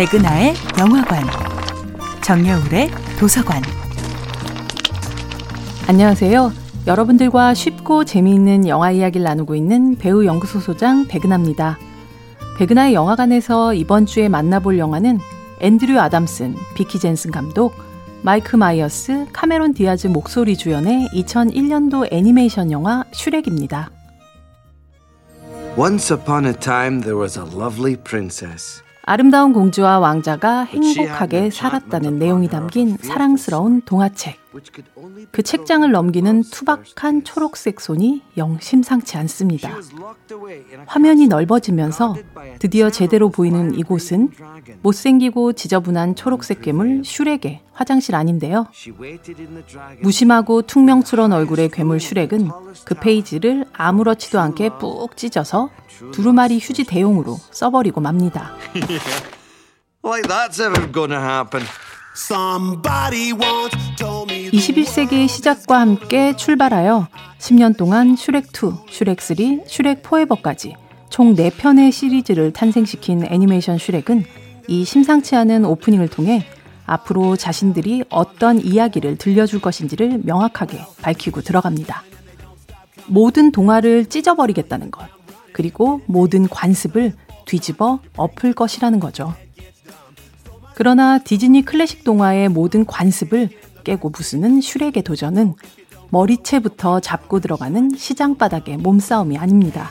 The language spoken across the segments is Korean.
백은하의 영화관, 정여울의 도서관. 안녕하세요. 여러분들과 쉽고 재미있는 영화 이야기를 나누고 있는 배우 연구소 소장 백은하입니다. 백은하의 영화관에서 이번 주에 만나볼 영화는 앤드류 아담슨, 비키 젠슨 감독, 마이크 마이어스, 카메론 디아즈 목소리 주연의 2001년도 애니메이션 영화 슈렉입니다. Once upon a time there was a lovely princess. 아름다운 공주와 왕자가 행복하게 살았다는 내용이 담긴 사랑스러운 동화책. 그 책장을 넘기는 투박한 초록색 손이 영 심상치 않습니다. 화면이 넓어지면서 드디어 제대로 보이는 이곳은 못생기고 지저분한 초록색 괴물 슈렉의 화장실 아닌데요. 무심하고 퉁명스러운 얼굴의 괴물 슈렉은 그 페이지를 아무렇지도 않게 푹 찢어서 두루마리 휴지 대용으로 써버리고 맙니다. like that's ever gonna happen. 21세기의 시작과 함께 출발하여 10년 동안 슈렉2, 슈렉3, 슈렉 포에버까지 총 4편의 시리즈를 탄생시킨 애니메이션 슈렉은 이 심상치 않은 오프닝을 통해 앞으로 자신들이 어떤 이야기를 들려줄 것인지를 명확하게 밝히고 들어갑니다. 모든 동화를 찢어버리겠다는 것, 그리고 모든 관습을 뒤집어 엎을 것이라는 거죠. 그러나 디즈니 클래식 동화의 모든 관습을 깨고 부수는 슈렉의 도전은 머리채부터 잡고 들어가는 시장 바닥의 몸싸움이 아닙니다.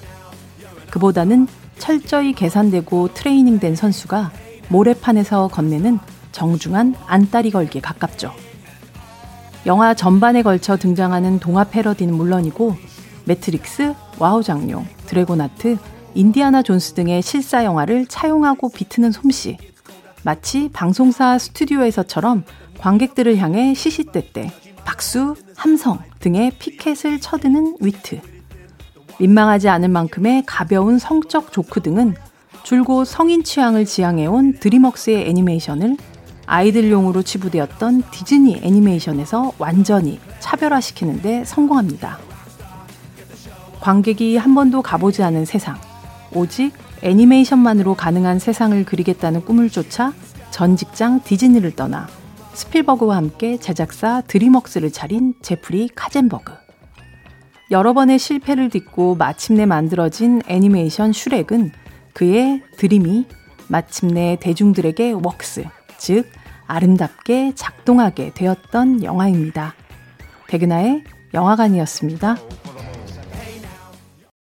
그보다는 철저히 계산되고 트레이닝된 선수가 모래판에서 건네는 정중한 안다리 걸기에 가깝죠. 영화 전반에 걸쳐 등장하는 동화 패러디는 물론이고 매트릭스, 와호장룡, 드래곤 하트, 인디아나 존스 등의 실사 영화를 차용하고 비트는 솜씨, 마치 방송사 스튜디오에서처럼 관객들을 향해 시시때때 박수, 함성 등의 피켓을 쳐드는 위트. 민망하지 않을 만큼의 가벼운 성적 조크 등은 줄곧 성인 취향을 지향해온 드림웍스의 애니메이션을 아이들용으로 치부되었던 디즈니 애니메이션에서 완전히 차별화시키는데 성공합니다. 관객이 한 번도 가보지 않은 세상, 오직 애니메이션만으로 가능한 세상을 그리겠다는 꿈을 쫓아 전 직장 디즈니를 떠나 스필버그와 함께 제작사 드림웍스를 차린 제프리 카젠버그. 여러 번의 실패를 딛고 마침내 만들어진 애니메이션 슈렉은 그의 드림이 마침내 대중들에게 웍스, 즉 아름답게 작동하게 되었던 영화입니다. 백은하의 영화관이었습니다.